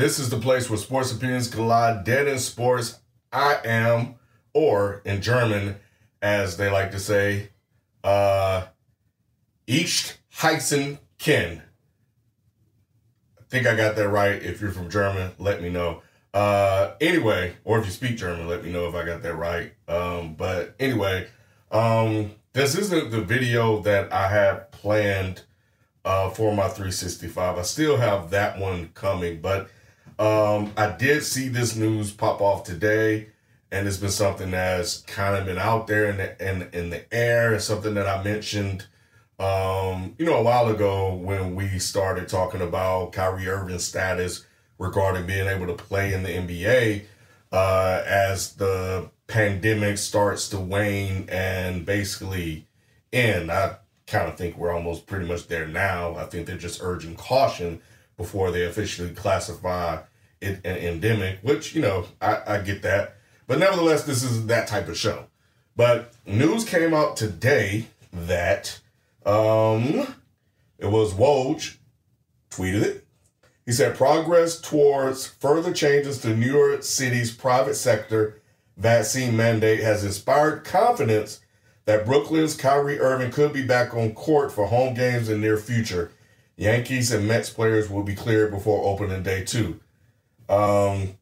This is the place where sports opinions collide. Dead in sports, I am, or in German, as they like to say, uh, Ich heißen Ken. I think I got that right. If you're from German, let me know. Uh, anyway, or if you speak German, let me know if I got that right. Um, but anyway, um, this isn't the video that I had planned uh, for my 365. I still have that one coming, but um, I did see this news pop off today, and it's been something that's kind of been out there in the in, in the air. It's something that I mentioned, um, you know, a while ago when we started talking about Kyrie Irving's status regarding being able to play in the NBA uh, as the pandemic starts to wane and basically end. I kind of think we're almost pretty much there now. I think they're just urging caution before they officially classify an endemic, which, you know, I, I get that. But nevertheless, this is that type of show. But news came out today that um, it was Woj tweeted it. He said progress towards further changes to New York City's private sector vaccine mandate has inspired confidence that Brooklyn's Kyrie Irving could be back on court for home games in near future. Yankees and Mets players will be cleared before opening day too. Um,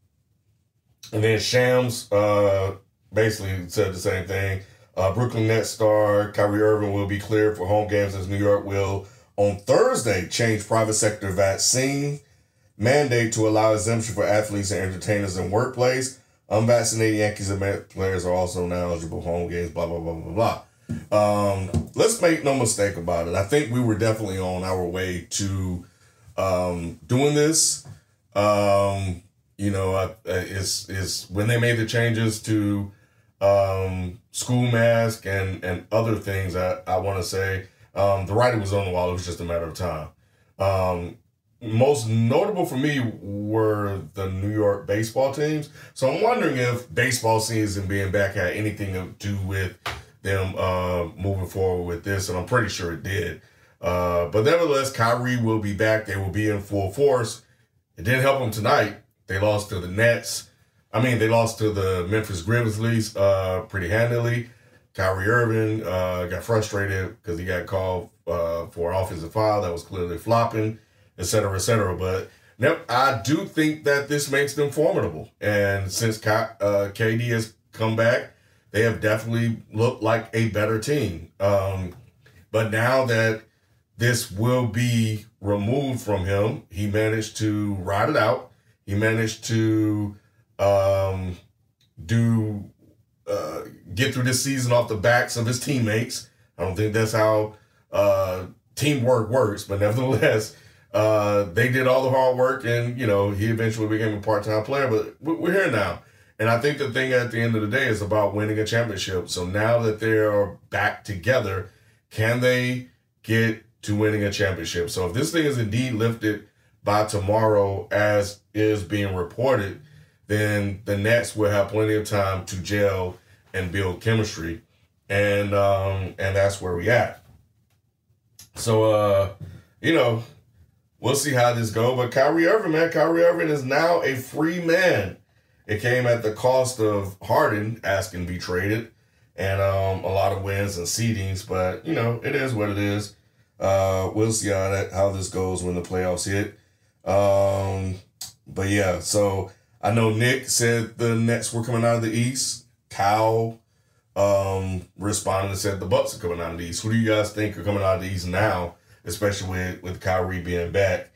and then Shams uh, basically said the same thing. Uh, Brooklyn Nets star Kyrie Irving will be cleared for home games as New York will on Thursday change private sector vaccine mandate to allow exemption for athletes and entertainers in workplace. Unvaccinated Yankees and players are also now eligible home games. Blah blah blah blah blah. Um, let's make no mistake about it. I think we were definitely on our way to um, doing this. Um, you know, is is when they made the changes to um, school mask and and other things. I I want to say um, the writing was on the wall. It was just a matter of time. Um, most notable for me were the New York baseball teams. So I'm wondering if baseball season being back had anything to do with them uh, moving forward with this, and I'm pretty sure it did. Uh, but nevertheless, Kyrie will be back. They will be in full force. It didn't help them tonight. They lost to the Nets. I mean, they lost to the Memphis Grizzlies uh, pretty handily. Kyrie Irving uh, got frustrated because he got called uh, for offensive foul that was clearly flopping, et cetera, et cetera. But yep, I do think that this makes them formidable. And since K- uh, KD has come back, they have definitely looked like a better team. Um, but now that this will be removed from him, he managed to ride it out. He managed to um, do uh, get through this season off the backs of his teammates. I don't think that's how uh, teamwork works, but nevertheless, uh, they did all the hard work, and you know he eventually became a part time player. But we're here now, and I think the thing at the end of the day is about winning a championship. So now that they are back together, can they get to winning a championship? So if this thing is indeed lifted by tomorrow, as is being reported, then the Nets will have plenty of time to gel and build chemistry, and um, and that's where we at. So uh, you know, we'll see how this go. But Kyrie Irving, man, Kyrie Irving is now a free man. It came at the cost of Harden asking to be traded and um, a lot of wins and seedings, but you know, it is what it is. Uh, we'll see how that how this goes when the playoffs hit. Um, but yeah, so I know Nick said the Nets were coming out of the East. Kyle um, responded and said the Bucks are coming out of the East. Who do you guys think are coming out of the East now, especially with with Kyrie being back?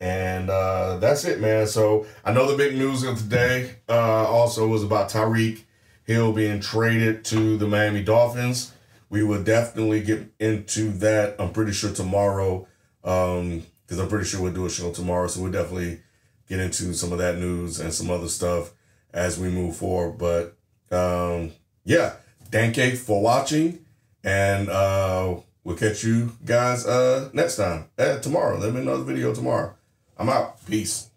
And uh, that's it, man. So I know the big news of today uh, also was about Tyreek Hill being traded to the Miami Dolphins. We will definitely get into that. I'm pretty sure tomorrow, because um, I'm pretty sure we'll do a show tomorrow. So we'll definitely get into some of that news and some other stuff as we move forward. But um, yeah, thank you for watching, and uh, we'll catch you guys uh, next time uh, tomorrow. Let me another video tomorrow. I'm out. Peace.